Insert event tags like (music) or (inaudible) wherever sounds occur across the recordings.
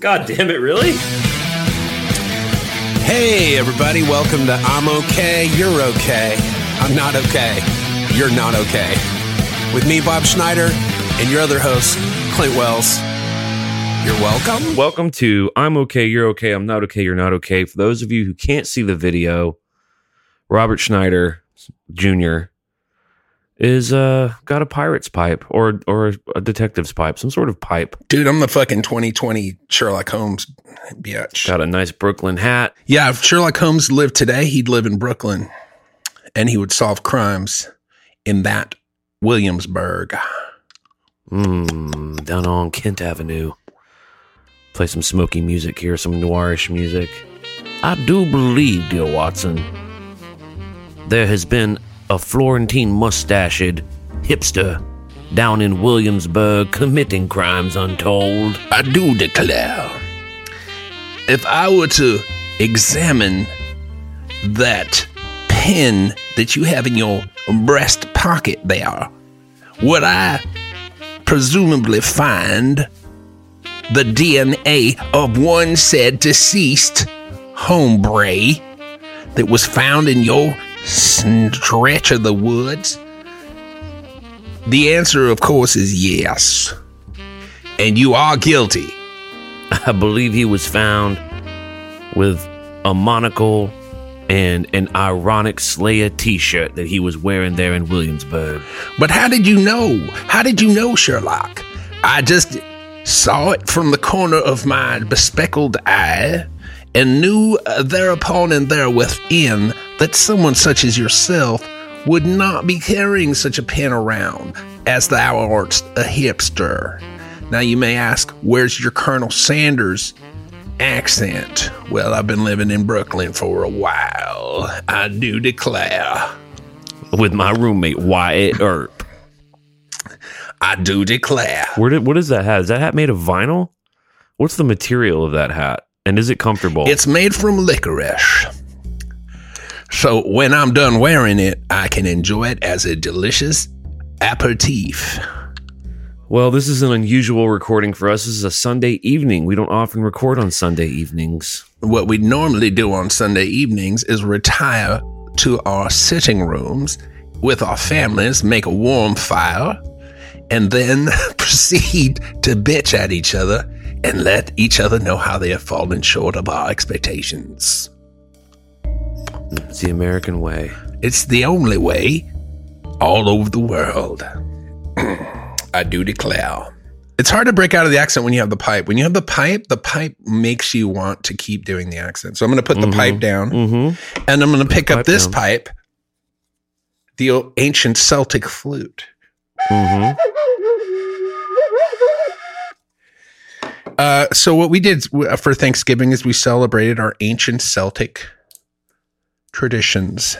God damn it, really? Hey, everybody, welcome to I'm Okay, You're Okay. I'm not okay. You're not okay. With me, Bob Schneider, and your other host, Clint Wells. You're welcome. Welcome to I'm okay, you're okay, I'm not okay, you're not okay. For those of you who can't see the video, Robert Schneider Jr. is uh got a pirate's pipe or or a detective's pipe, some sort of pipe. Dude, I'm the fucking 2020 Sherlock Holmes bitch. Got a nice Brooklyn hat. Yeah, if Sherlock Holmes lived today, he'd live in Brooklyn and he would solve crimes in that Williamsburg. Mmm, down on Kent Avenue. Play some smoky music here, some noirish music. I do believe, dear Watson, there has been a Florentine mustached hipster down in Williamsburg committing crimes untold. I do declare, if I were to examine that pen that you have in your breast pocket there, would I presumably find the DNA of one said deceased hombre that was found in your stretch of the woods? The answer, of course, is yes. And you are guilty. (laughs) I believe he was found with a monocle and an ironic Slayer t shirt that he was wearing there in Williamsburg. But how did you know? How did you know, Sherlock? I just saw it from the corner of my bespectacled eye and knew uh, thereupon and there within that someone such as yourself would not be carrying such a pen around as thou art a hipster. Now you may ask, where's your Colonel Sanders accent? Well, I've been living in Brooklyn for a while. I do declare. With my roommate Wyatt Earp. I do declare. Where did what is that hat? Is that hat made of vinyl? What's the material of that hat? And is it comfortable? It's made from licorice. So when I'm done wearing it, I can enjoy it as a delicious aperitif. well, this is an unusual recording for us. This is a Sunday evening. We don't often record on Sunday evenings. What we normally do on Sunday evenings is retire to our sitting rooms with our families, make a warm fire, and then (laughs) proceed to bitch at each other and let each other know how they have fallen short of our expectations. It's the American way. It's the only way all over the world. (clears throat) I do declare. It's hard to break out of the accent when you have the pipe. When you have the pipe, the pipe makes you want to keep doing the accent. So I'm going to put the pipe down Mm-hmm. and I'm going to pick up this down. pipe, the ancient Celtic flute. Mm-hmm. Uh, so what we did uh, for Thanksgiving is we celebrated our ancient Celtic traditions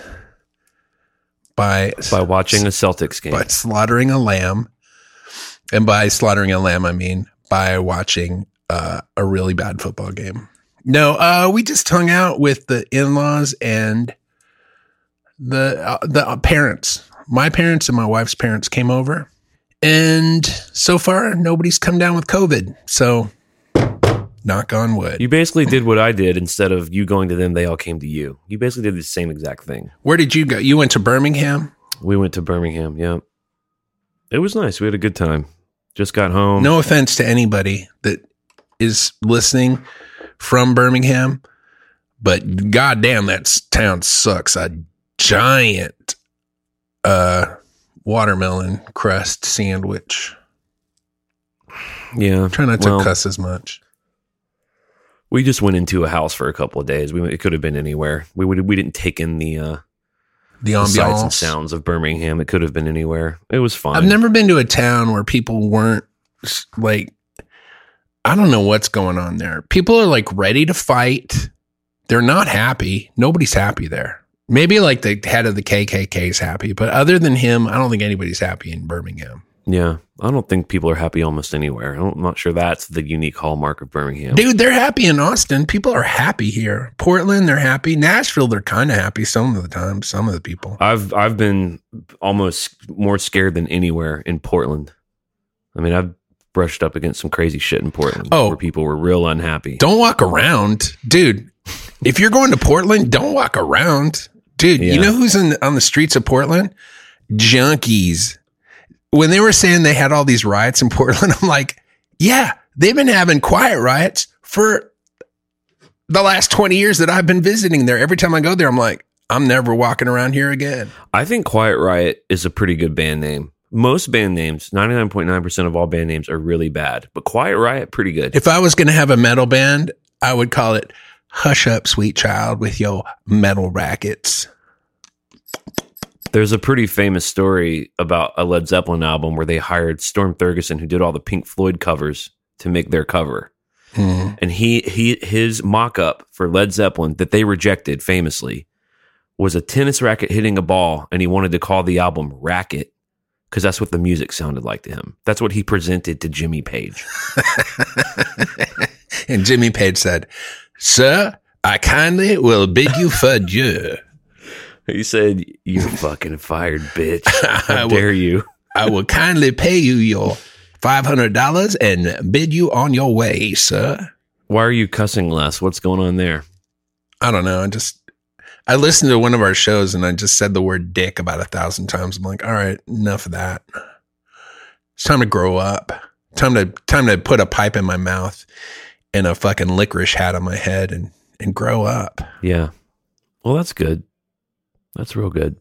by By watching a Celtics game. by slaughtering a lamb, and by slaughtering a lamb, I mean by watching uh, a really bad football game. No, uh, we just hung out with the in-laws and the uh, the uh, parents. My parents and my wife's parents came over, and so far nobody's come down with COVID. So, knock on wood. You basically did what I did. Instead of you going to them, they all came to you. You basically did the same exact thing. Where did you go? You went to Birmingham. We went to Birmingham. Yep. It was nice. We had a good time. Just got home. No offense to anybody that is listening from Birmingham, but goddamn, that town sucks. A giant uh, watermelon crust sandwich. Yeah. Try not to Well, cuss as much. We just went into a house for a couple of days. We it could have been anywhere. We would we didn't take in the uh The the sights and sounds of Birmingham. It could have been anywhere. It was fun. I've never been to a town where people weren't like, I don't know what's going on there. People are like ready to fight. They're not happy. Nobody's happy there. Maybe like the head of the KKK is happy, but other than him, I don't think anybody's happy in Birmingham. Yeah. I don't think people are happy almost anywhere. I'm not sure that's the unique hallmark of Birmingham. Dude, they're happy in Austin. People are happy here. Portland, they're happy. Nashville, they're kind of happy some of the time. Some of the people. I've I've been almost more scared than anywhere in Portland. I mean, I've brushed up against some crazy shit in Portland. Oh. where people were real unhappy. Don't walk around, dude. If you're going to Portland, don't walk around, dude. Yeah. You know who's in on the streets of Portland? Junkies. When they were saying they had all these riots in Portland, (laughs) I'm like, yeah, they've been having quiet riots for the last 20 years that I've been visiting there. Every time I go there, I'm like, I'm never walking around here again. I think Quiet Riot is a pretty good band name. Most band names, 99.9% of all band names are really bad, but Quiet Riot, pretty good. If I was going to have a metal band, I would call it Hush Up, Sweet Child, with your metal rackets. There's a pretty famous story about a Led Zeppelin album where they hired Storm Thorgerson, who did all the Pink Floyd covers, to make their cover. Hmm. And he he his mock up for Led Zeppelin that they rejected famously was a tennis racket hitting a ball, and he wanted to call the album Racket because that's what the music sounded like to him. That's what he presented to Jimmy Page. (laughs) And Jimmy Page said, Sir, I kindly will bid you (laughs) adieu. (laughs) He said, "You're fucking fired, bitch. (laughs) I How will- dare you?" I will kindly pay you your $500 and bid you on your way, sir. Why are you cussing less? What's going on there? I don't know. I just, I listened to one of our shows and I just said the word dick about a thousand times. I'm like, all right, enough of that. It's time to grow up. Time to, time to put a pipe in my mouth and a fucking licorice hat on my head and, and grow up. Yeah. Well, that's good. That's real good.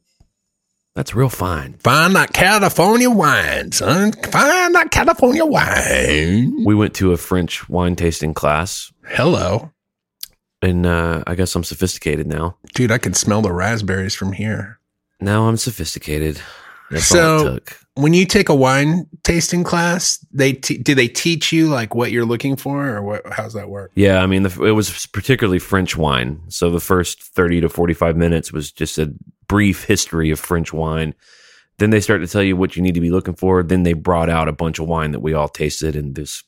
That's real fine. Find that California wine, son. Find that California wine. We went to a French wine tasting class, Hello. and uh, I guess I'm sophisticated now. Dude, I can smell the raspberries from here. Now I'm sophisticated. That's So-. When you take a wine tasting class, they te- do they teach you like what you're looking for or what how's that work? Yeah, I mean, the, it was particularly French wine. So the first 30 to 45 minutes was just a brief history of French wine. Then they start to tell you what you need to be looking for. Then they brought out a bunch of wine that we all tasted, and this,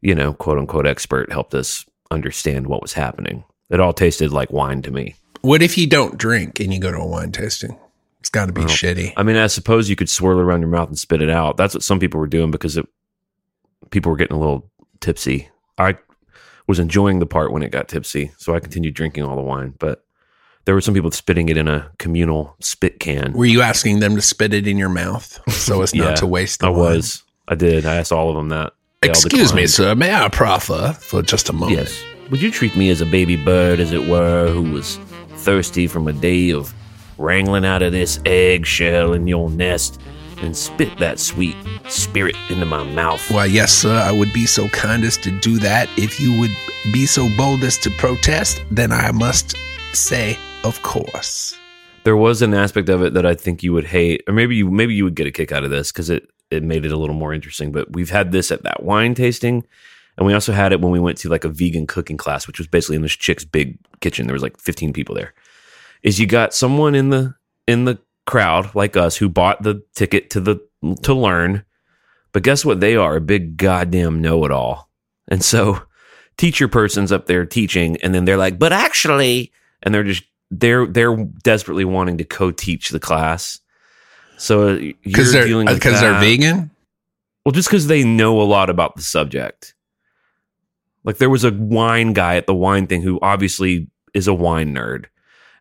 you know, quote unquote expert helped us understand what was happening. It all tasted like wine to me. What if you don't drink and you go to a wine tasting? It's got to be shitty. I mean, I suppose you could swirl it around your mouth and spit it out. That's what some people were doing because it, people were getting a little tipsy. I was enjoying the part when it got tipsy, so I continued drinking all the wine. But there were some people spitting it in a communal spit can. Were you asking them to spit it in your mouth so as not (laughs) to waste the I wine? was. I did. I asked all of them that. They Excuse me, sir. May I proffer for just a moment? Yes. Would you treat me as a baby bird, as it were, who was thirsty from a day of wrangling out of this eggshell in your nest and spit that sweet spirit into my mouth? Why, yes, sir. I would be so kind as to do that. If you would be so bold as to protest, then I must say, of course. There was an aspect of it that I think you would hate, or maybe you maybe you would get a kick out of this because it it made it a little more interesting. But we've had this at that wine tasting, and we also had it when we went to like a vegan cooking class, which was basically in this chick's big kitchen. There was like 15 people there. Is you got someone in the in the crowd like us who bought the ticket to the to learn, but guess what? They are a big goddamn know it all, and so teacher person's up there teaching, and then they're like, but actually, and they're just they're they're desperately wanting to co-teach the class. So uh, you're Because they're, dealing uh, because they're vegan? Well, just because they know a lot about the subject. Like there was a wine guy at the wine thing who obviously is a wine nerd.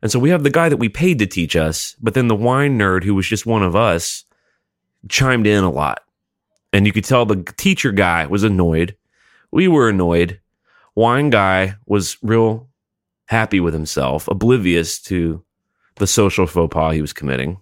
And so we have the guy that we paid to teach us, but then the wine nerd who was just one of us chimed in a lot. And you could tell the teacher guy was annoyed. We were annoyed. Wine guy was real happy with himself, oblivious to the social faux pas he was committing.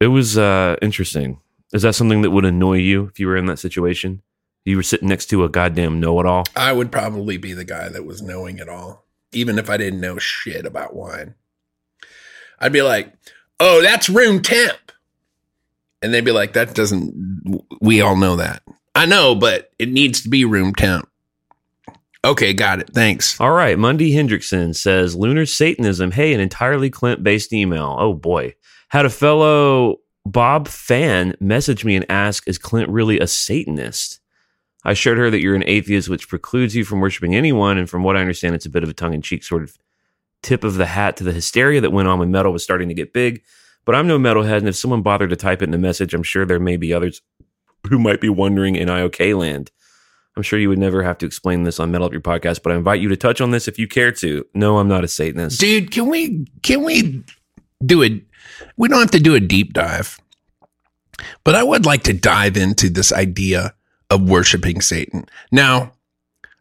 It was uh, interesting. Is that something that would annoy you if you were in that situation? You were sitting next to a goddamn know-it-all. I would probably be the guy that was knowing it all, even if I didn't know shit about wine. I'd be like, oh, that's room temp. And they'd be like, that doesn't, we all know that. I know, but it needs to be room temp. Okay, got it. Thanks. All right, Mundy Hendrickson says Lunar Satanism. Hey, an entirely Clint-based email. Oh boy, had a fellow Bob fan message me and ask, "Is Clint really a Satanist?" I assured her that you're an atheist, which precludes you from worshiping anyone. And from what I understand, it's a bit of a tongue-in-cheek sort of tip of the hat to the hysteria that went on when metal was starting to get big. But I'm no metalhead, and if someone bothered to type it in a message, I'm sure there may be others who might be wondering in IOK land. I'm sure you would never have to explain this on Metal Up Your Podcast, but I invite you to touch on this if you care to. No, I'm not a Satanist. Dude, can we can we do it? We don't have to do a deep dive, but I would like to dive into this idea of worshiping Satan. Now,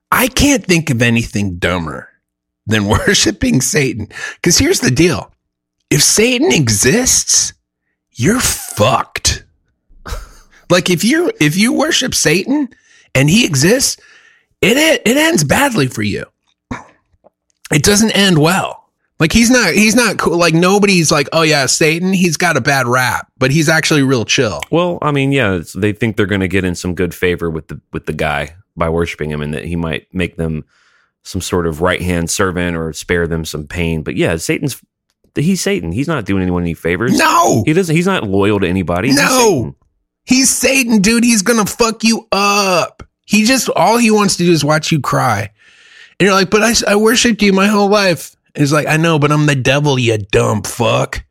I can't think of anything dumber than (laughs) worshiping Satan. Because here's the deal if Satan exists, you're fucked. like if you if you worship Satan and he exists, it it ends badly for you. It doesn't end well. Like he's not he's not cool. Like nobody's like, oh yeah, Satan. He's got a bad rap, but he's actually real chill. Well, I mean, yeah, it's- they think they're going to get in some good favor with the with the guy by worshiping him, and that he might make them some sort of right hand servant or spare them some pain. But yeah, Satan's he's Satan. He's not doing anyone any favors. No, he doesn't. He's not loyal to anybody. He's No. Satan. He's Satan, dude. He's gonna fuck you up. He just all he wants to do is watch you cry. And you're like, but I, I worshipped you my whole life. He's like, I know, but I'm the devil, you dumb fuck.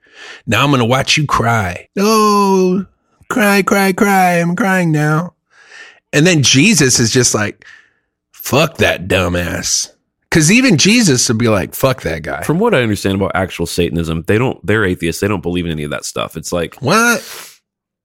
Now I'm gonna watch you cry. Oh, cry, cry, cry. I'm crying now. And then Jesus is just like, fuck that dumbass. Cause even Jesus would be like, fuck that guy. From what I understand about actual Satanism, they don't. They're atheists. They don't believe in any of that stuff. It's like what?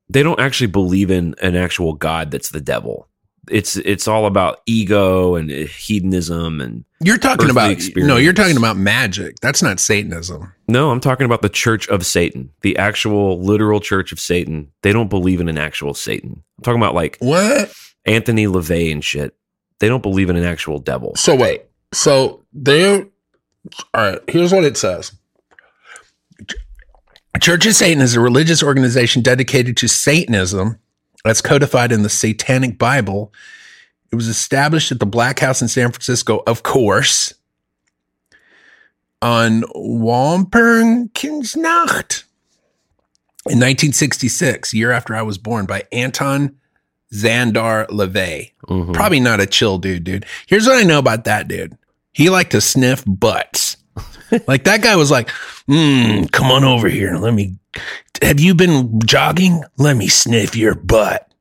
they don't actually believe in an actual god that's the devil. It's it's all about ego and uh, hedonism and You're talking about experience. no, you're talking about magic. That's not Satanism. no, I'm talking about the Church of Satan, the actual literal Church of Satan. They don't believe in an actual Satan. I'm talking about like What? Anthony LaVey and shit. They don't believe in an actual devil. So wait. So there. All right. Here's what it says. Church of Satan is a religious organization dedicated to Satanism, that's codified in the Satanic Bible. It was established at the Black House in San Francisco, of course, on Walpurgisnacht in 1966, year after I was born, by Anton Szandor LaVey. Mhm. Probably not a chill dude, dude. Here's what I know about that dude. He liked to sniff butts. Like that guy was like, mm, come on over here. Let me, have you been jogging? Let me sniff your butt.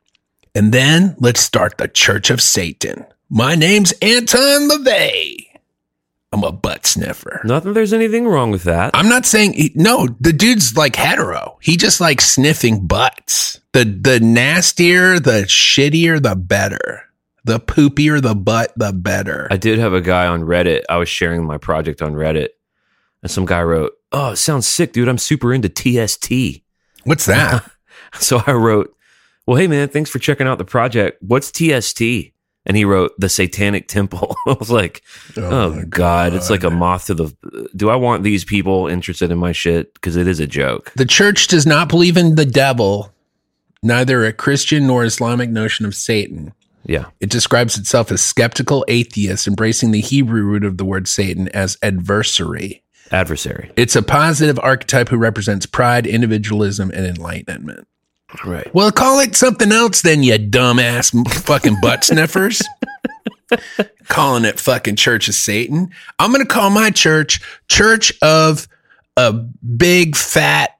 And then let's start the Church of Satan. My name's Anton LaVey. I'm a butt sniffer. Not that there's anything wrong with that. I'm not saying he, no. The dude's like hetero. He just likes sniffing butts. The the nastier, the shittier, the better. The poopier the butt, the better. I did have a guy on Reddit. I was sharing my project on Reddit, and some guy wrote, "Oh, it sounds sick, dude. I'm super into TST." What's that? (laughs) So I wrote, "Well, hey man, thanks for checking out the project. What's TST?" And he wrote, "The Satanic Temple." (laughs) I was like, oh, "Oh, my God. it's like a moth to the." Do I want these people interested in my shit? Because it is a joke. the church does not believe in the devil, neither a Christian nor Islamic notion of Satan. Yeah, It describes itself as skeptical atheist, embracing the Hebrew root of the word Satan as adversary. Adversary. It's a positive archetype who represents pride, individualism, and enlightenment. Right. Well, call it something else then, you dumbass fucking butt sniffers. (laughs) Calling it fucking Church of Satan. I'm going to call my church Church of a big, fat,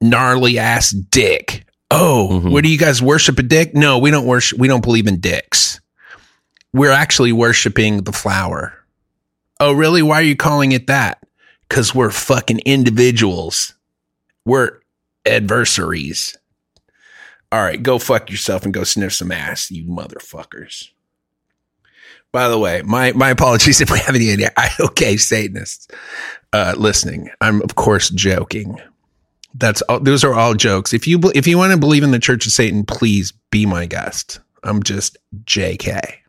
gnarly ass dick. Oh, Mhm. what do you guys worship a dick? No, we don't worship, we don't believe in dicks. We're actually worshiping the flower. Oh, really? Why are you calling it that? Because we're fucking individuals. We're adversaries. All right, go fuck yourself and go sniff some ass, you motherfuckers. By the way, my my apologies (laughs) if we have any idea. okay Satanists uh, listening. I'm of course joking. That's all, those are all jokes. If you if you want to believe in the Church of Satan, please be my guest. I'm just J.K.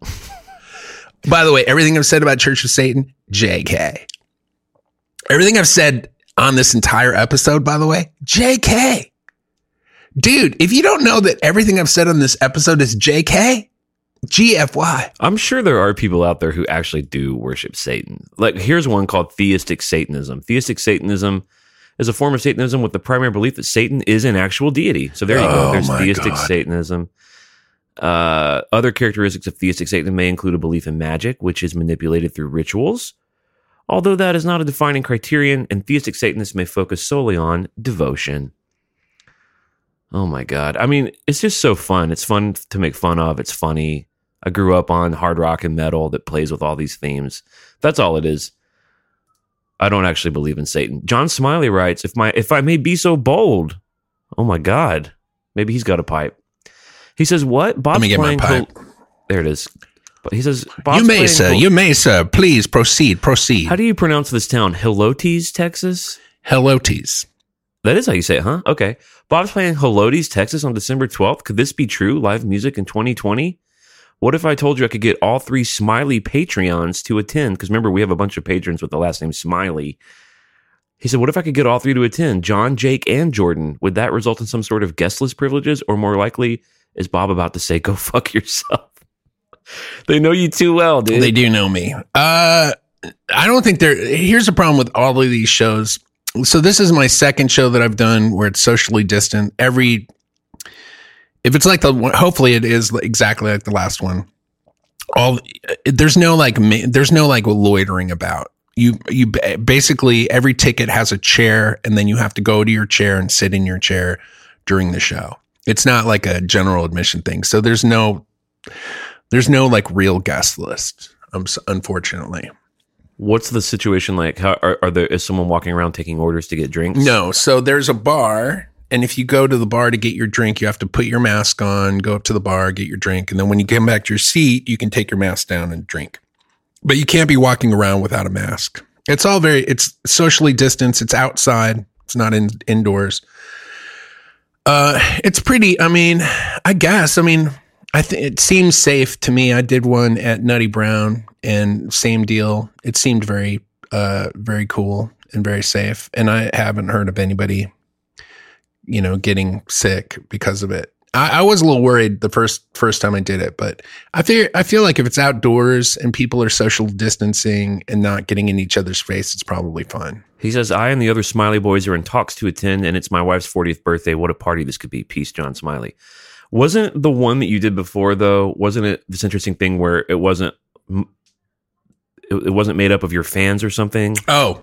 (laughs) By the way, everything I've said about Church of Satan, J.K. Everything I've said on this entire episode, by the way, J.K. Dude, if you don't know that everything I've said on this episode is JK, GFY. I'm sure there are people out there who actually do worship Satan. Like, here's one called theistic Satanism. Theistic Satanism is a form of Satanism with the primary belief that Satan is an actual deity. So there you go. Oh, There's theistic God. Satanism. Uh, other characteristics of theistic Satanism may include a belief in magic, which is manipulated through rituals. Although that is not a defining criterion, and theistic Satanists may focus solely on devotion. Oh my god. I mean, it's just so fun. It's fun to make fun of. It's funny. I grew up on hard rock and metal that plays with all these themes. That's all it is. I don't actually believe in Satan. John Smiley writes, "If my if I may be so bold." Oh my god. Maybe he's got a pipe. He says, "What? Bob's me get my pipe. Hel- There it is. But he says, you may, sir. You may, sir. Please proceed. Proceed. How do you pronounce this town? Helotes, Texas? Helotes. That is how you say it, huh? Okay. Bob's playing Helotes, Texas on December 12th. Could this be true? Live music in 2020? What if I told you I could get all three Smiley Patreons to attend? Because remember, we have a bunch of patrons with the last name Smiley. He said, What if I could get all three to attend? John, Jake, and Jordan. Would that result in some sort of guest list privileges? Or more likely, is Bob about to say, Go (laughs) fuck yourself? (laughs) they know you too well, dude. They do know me. Uh, I don't think there. Here's the problem with all of these shows. So this is my second show that I've done where it's socially distant. Every, if it's like the hopefully it is exactly like the last one. All there's no like there's no like loitering about. You you basically every ticket has a chair, and then you have to go to your chair and sit in your chair during the show. It's not like a general admission thing. So there's no there's no like real guest list. Um, unfortunately, What's the situation like? How are, are there? Is someone walking around taking orders to get drinks? no. So there's a bar, and if you go to the bar to get your drink, you have to put your mask on, go up to the bar, get your drink, and then when you come back to your seat, you can take your mask down and drink. But you can't be walking around without a mask. It's all very. It's socially distanced. It's outside. It's not in indoors. Uh, it's pretty. I mean, I guess. I mean, I think it seems safe to me. I did one at Nutty Brown, and same deal. It seemed very, uh, very cool and very safe. And I haven't heard of anybody, you know, getting sick because of it. I, I was a little worried the first first time I did it, but I feel I feel like if it's outdoors and people are social distancing and not getting in each other's face, it's probably fine. He says, I and the other Smiley boys are in talks to attend, and it's my wife's 40th birthday. What a party this could be. Peace, John Smiley. Wasn't the one that you did before, though, wasn't it this interesting thing where it wasn't. It, wasn't made up of your fans or something. Oh,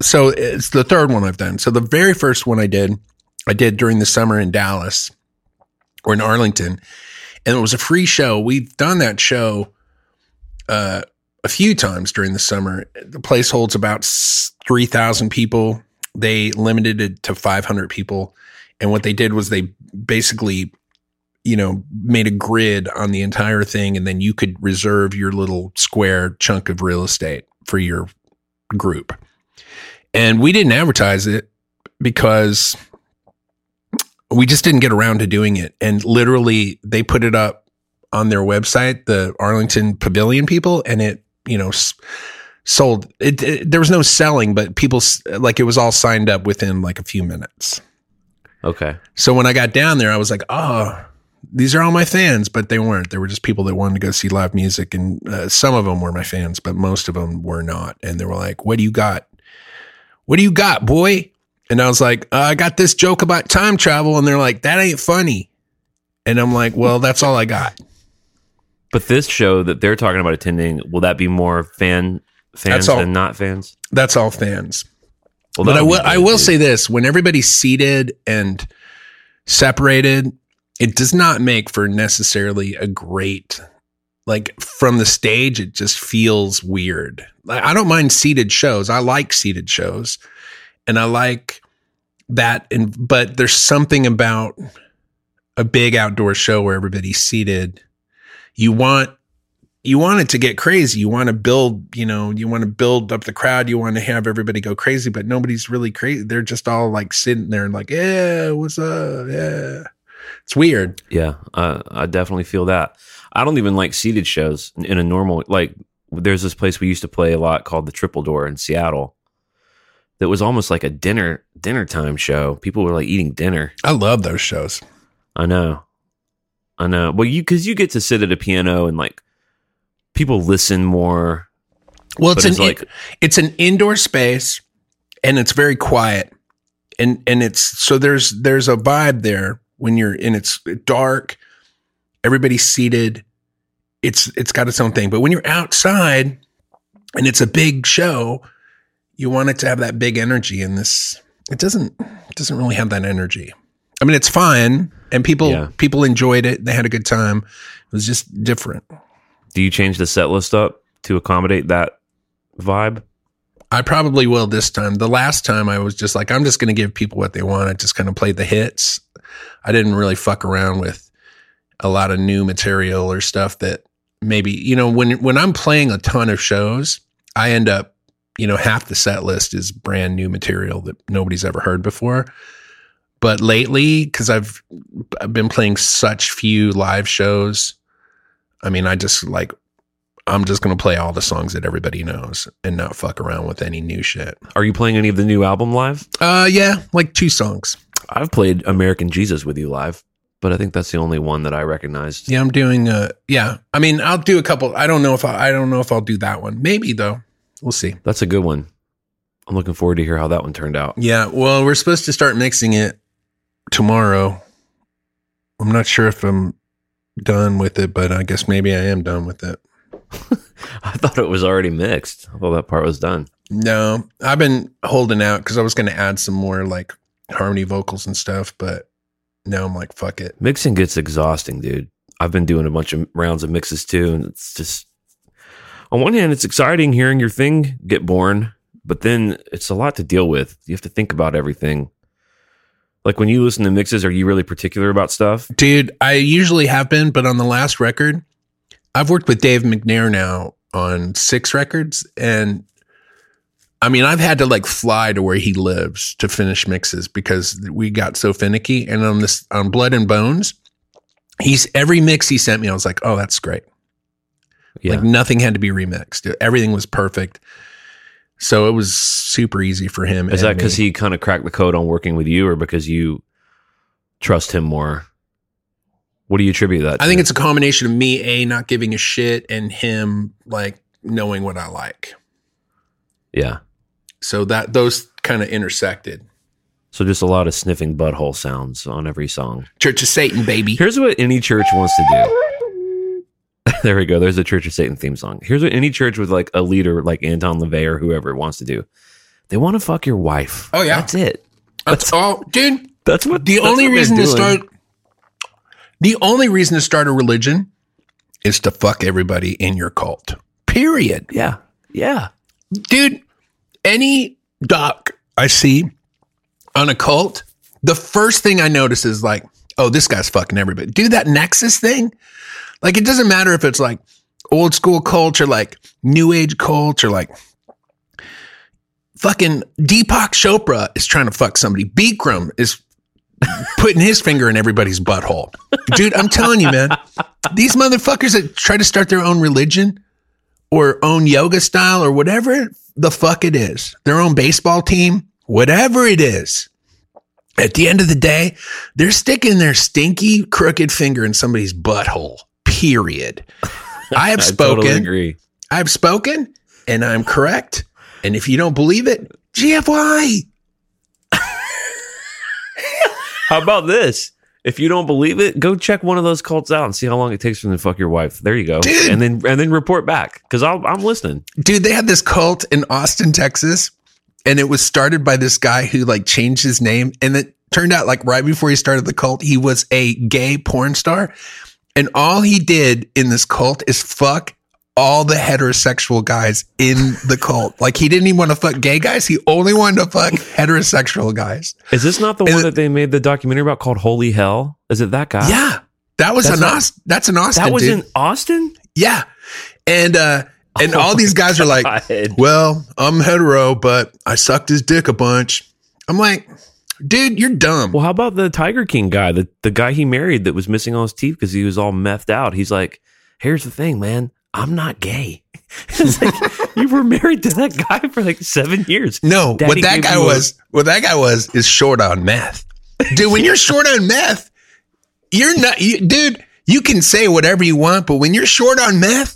so it's the third one I've done. So the very first one I did, I did during the summer in Dallas or in Arlington, and it was a free show. We've done that show uh, a few times during the summer. The place holds about three thousand people. They limited it to five hundred people, and what they did was they basically you know, made a grid on the entire thing, and then you could reserve your little square chunk of real estate for your group. And we didn't advertise it because we just didn't get around to doing it. And literally, they put it up on their website, the Arlington Pavilion people, and it, you know, sold. It, it, there was no selling, but people like it was all signed up within like a few minutes. Okay. So when I got down there, I was like, oh, these are all my fans, but they weren't. They were just people that wanted to go see live music. And uh, some of them were my fans, but most of them were not. And they were like, what do you got? What do you got, boy? And I was like, uh, I got this joke about time travel. And they're like, that ain't funny. And I'm like, well, that's all I got. But this show that they're talking about attending, will that be more fan fans all. than not fans? That's all fans. Well, but I that'll I will say this when everybody's seated and separated, it does not make for necessarily a great, like from the stage, it just feels weird. Like, I don't mind seated shows. I like seated shows and I like that. And, but there's something about a big outdoor show where everybody's seated. You want, you want it to get crazy. You want to build, you know, you want to build up the crowd. You want to have everybody go crazy, but nobody's really crazy. They're just all like sitting there and like, yeah, what's up? Yeah. It's weird. Yeah, uh, I definitely feel that. I don't even like seated shows in a normal like. There's this place we used to play a lot called the Triple Door in Seattle. That was almost like a dinner dinner time show. People were like eating dinner. I love those shows. I know, I know. Well, you because you get to sit at a piano and like people listen more. Well, it's an it's like- it's an indoor space and it's very quiet. And and it's so there's there's a vibe there when you're in it's dark, everybody's seated. It's it's got its own thing. But when you're outside and it's a big show, you want it to have that big energy and this it doesn't it doesn't really have that energy. I mean, it's fine, and people Yeah. people enjoyed it. They had a good time. It was just different. Do you change the set list up to accommodate that vibe? I probably will this time. The last time I was just like, I'm just going to give people what they want. I just kind of played the hits. I didn't really fuck around with a lot of new material or stuff that maybe, you know, when when I'm playing a ton of shows, I end up, you know, half the set list is brand new material that nobody's ever heard before. But lately, because I've I've been playing such few live shows, I mean, I just like I'm just gonna play all the songs that everybody knows and not fuck around with any new shit. Are you playing any of the new album live? Uh, yeah, like two songs. I've played American Jesus with you live, but I think that's the only one that I recognized. Yeah, I'm doing. Uh, yeah, I mean, I'll do a couple. I don't know if I, I don't know if I'll do that one. Maybe though. We'll see. That's a good one. I'm looking forward to hear how that one turned out. Yeah. Well, we're supposed to start mixing it tomorrow. I'm not sure if I'm done with it, but I guess maybe I am done with it. (laughs) I thought it was already mixed. I thought that part was done. No, I've been holding out because I was going to add some more like harmony vocals and stuff, but now I'm like, fuck it. Mixing gets exhausting, dude. I've been doing a bunch of rounds of mixes too, and it's just on one hand, it's exciting hearing your thing get born, but then it's a lot to deal with. You have to think about everything. Like when you listen to mixes, are you really particular about stuff? Dude, I usually have been, but on the last record, I've worked with Dave McNair now on six records. And I mean, I've had to like fly to where he lives to finish mixes because we got so finicky. And on this, on Blood and Bones, he's every mix he sent me, I was like, oh, that's great. Yeah. Like nothing had to be remixed. Everything was perfect. So it was super easy for him. Is that because he kind of cracked the code on working with you, or because you trust him more? What do you attribute that? I to? think it's a combination of me a not giving a shit and him like knowing what I like. yeah. So that those kind of intersected. So just a lot of sniffing butthole sounds on every song. Church of Satan, baby. Here's what any church wants to do. (laughs) there we go. There's a Church of Satan theme song. Here's what any church with like a leader like Anton LaVey or whoever wants to do. They want to fuck your wife. Oh, yeah. That's it. That's all, dude. That's what The that's only what reason to start, the only reason to start a religion is to fuck everybody in your cult. Period. Yeah. Yeah. dude, any doc I see on a cult, the first thing I notice is like, oh, this guy's fucking everybody. Do that Nexus thing. Like, it doesn't matter if it's like old school cult or like new age cult or like fucking Deepak Chopra is trying to fuck somebody. Bikram is putting his finger in everybody's butthole. Dude, I'm telling you, man, these motherfuckers that try to start their own religion or own yoga style or whatever the fuck it is, their own baseball team, whatever it is. At the end of the day, they're sticking their stinky, crooked finger in somebody's butthole. Period. (laughs) I have I spoken. totally agree. I've spoken, and I'm correct. And if you don't believe it, GFY. (laughs) How about this? If you don't believe it, go check one of those cults out and see how long it takes for them to fuck your wife. There you go, Dude. and then and then report back because I'm listening. dude they had this cult in austin texas and it was started by this guy who like changed his name and it turned out like right before he started the cult he was a gay porn star and all he did in this cult is fuck all the heterosexual guys in the cult like he didn't even want to fuck gay guys he only wanted to fuck heterosexual guys Is this not the And one it- that they made the documentary about called Holy Hell? Is it that guy? yeah that was That's an not- Aust- that's an austin that was dude. in Austin. yeah and uh and Oh all these guys are like well, I'm hetero, but I sucked his dick a bunch. I'm like, dude, you're dumb. Well, how about the Tiger King guy, the the guy he married that was missing all his teeth because he was all methed out? He's like, here's the thing, man. I'm not gay. (laughs) It's like, you were married to that guy for like seven years. no, Daddy what that guy you a- was, what that guy was, is short on meth. Dude, when you're short on meth, you're not, you, dude. You can say whatever you want, but when you're short on meth,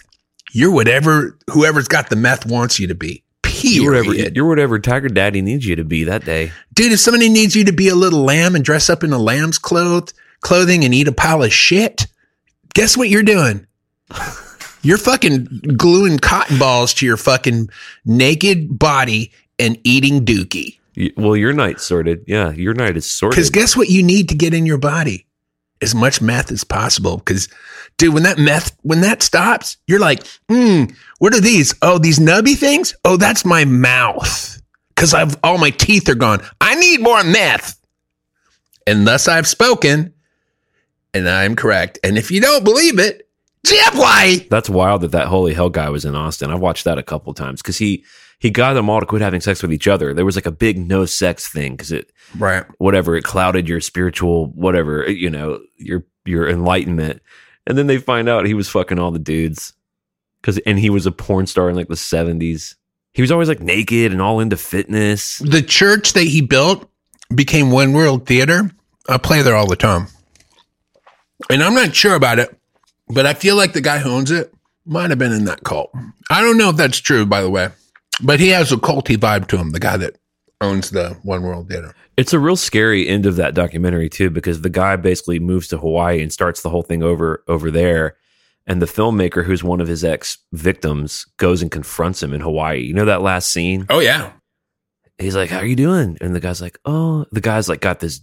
you're whatever whoever's got the meth wants you to be. You're whatever, Period. you're whatever Tiger Daddy needs you to be that day. Dude, if somebody needs you to be a little lamb and dress up in a lamb's cloth, clothing and eat a pile of shit, guess what you're doing? You're fucking gluing cotton balls to your fucking naked body and eating dookie. Well, your night's sorted. Yeah, your night is sorted. Because guess what you need to get in your body? As much meth as possible. Because, dude, when that meth, when that stops, you're like, hmm, what are these? Oh, these nubby things? Oh, that's my mouth. Because I've all my teeth are gone. I need more meth. And thus I've spoken, and I'm correct. And if you don't believe it, That's wild that that holy hell guy was in Austin. I've watched that a couple times because he he got them all to quit having sex with each other. There was like a big no sex thing because it Right. whatever it clouded your spiritual whatever you know your your enlightenment, and then they find out he was fucking all the dudes because and he was a porn star in like the seventies. He was always like naked and all into fitness. The church that he built became One World Theater. I play there all the time. And I'm not sure about it, but I feel like the guy who owns it might have been in that cult. I don't know if that's true, by the way, but he has a culty vibe to him, the guy that owns the One World Theater. It's a real scary end of that documentary too, because the guy basically moves to Hawaii and starts the whole thing over over there. And the filmmaker, who's one of his ex victims, goes and confronts him in Hawaii. You know that last scene? Oh, yeah. He's like, "How are you doing?" And the guy's like, "Oh," the guy's like got this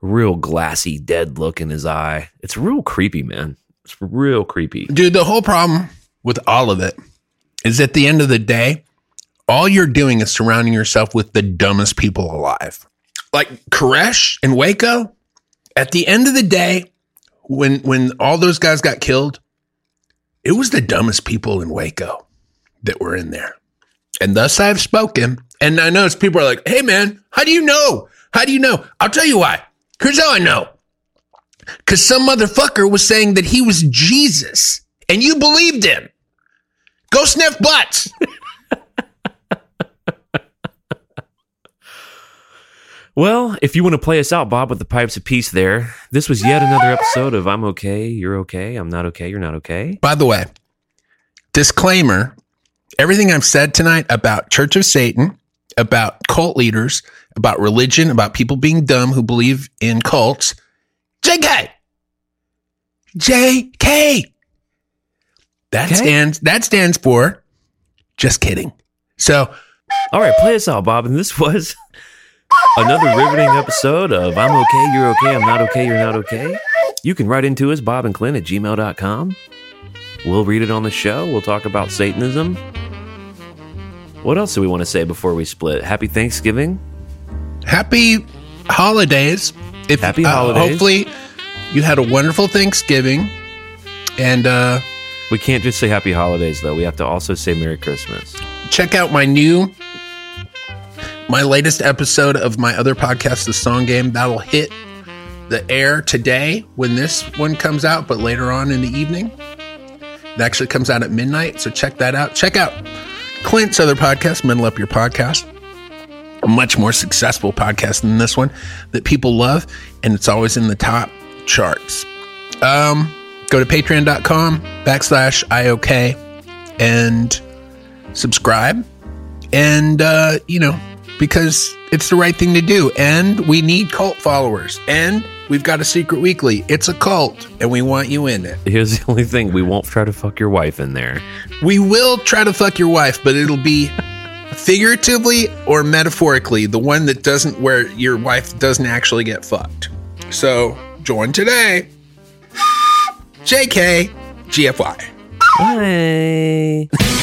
real glassy, dead look in his eye. It's real creepy, man. It's real creepy. Dude, the whole problem with all of it is at the end of the day, all you're doing is surrounding yourself with the dumbest people alive. Like Koresh and Waco, at the end of the day, when when all those guys got killed, it was the dumbest people in Waco that were in there. And thus I've spoken. And I it's people are like, hey man, how do you know? How do you know? I'll tell you why. Here's how I know. Because some motherfucker was saying that he was Jesus and you believed him. Go sniff butts. (laughs) Well, if you want to play us out, Bob, with the pipes of peace there, this was yet another episode of I'm okay, you're okay, I'm not okay, you're not okay. By the way, disclaimer everything I've said tonight about Church of Satan, about cult leaders, about religion, about people being dumb who believe in cults, JK. JK. That Okay. stands that stands for just kidding. So All right, play us out, Bob. And this was another riveting episode of I'm okay, you're okay, I'm not okay, you're not okay. You can write into us, Bob and Clint at gmail.com. We'll read it on the show. We'll talk about Satanism. What else do we want to say before we split? Happy Thanksgiving. happy holidays. If, Happy uh, holidays. hopefully you had a wonderful Thanksgiving. And uh, We can't just say happy holidays, though. We have to also say Merry Christmas. check out my new, my latest episode of my other podcast, The Song Game. That'll hit the air today when this one comes out, but later on in the evening. It actually comes out at midnight. So check that out. Check out Clint's other podcast, Metal Up Your Podcast. A much more successful podcast than this one that people love, and it's always in the top charts. Um, go to patreon.com backslash IOK and subscribe. And, uh, you know, because it's the right thing to do. And we need cult followers. And we've got a secret weekly. It's a cult, and we want you in it. Here's the only thing we won't try to fuck your wife in there. We will try to fuck your wife, but it'll be figuratively or metaphorically the one that doesn't, where your wife doesn't actually get fucked. So join today. JK, GFY. Bye.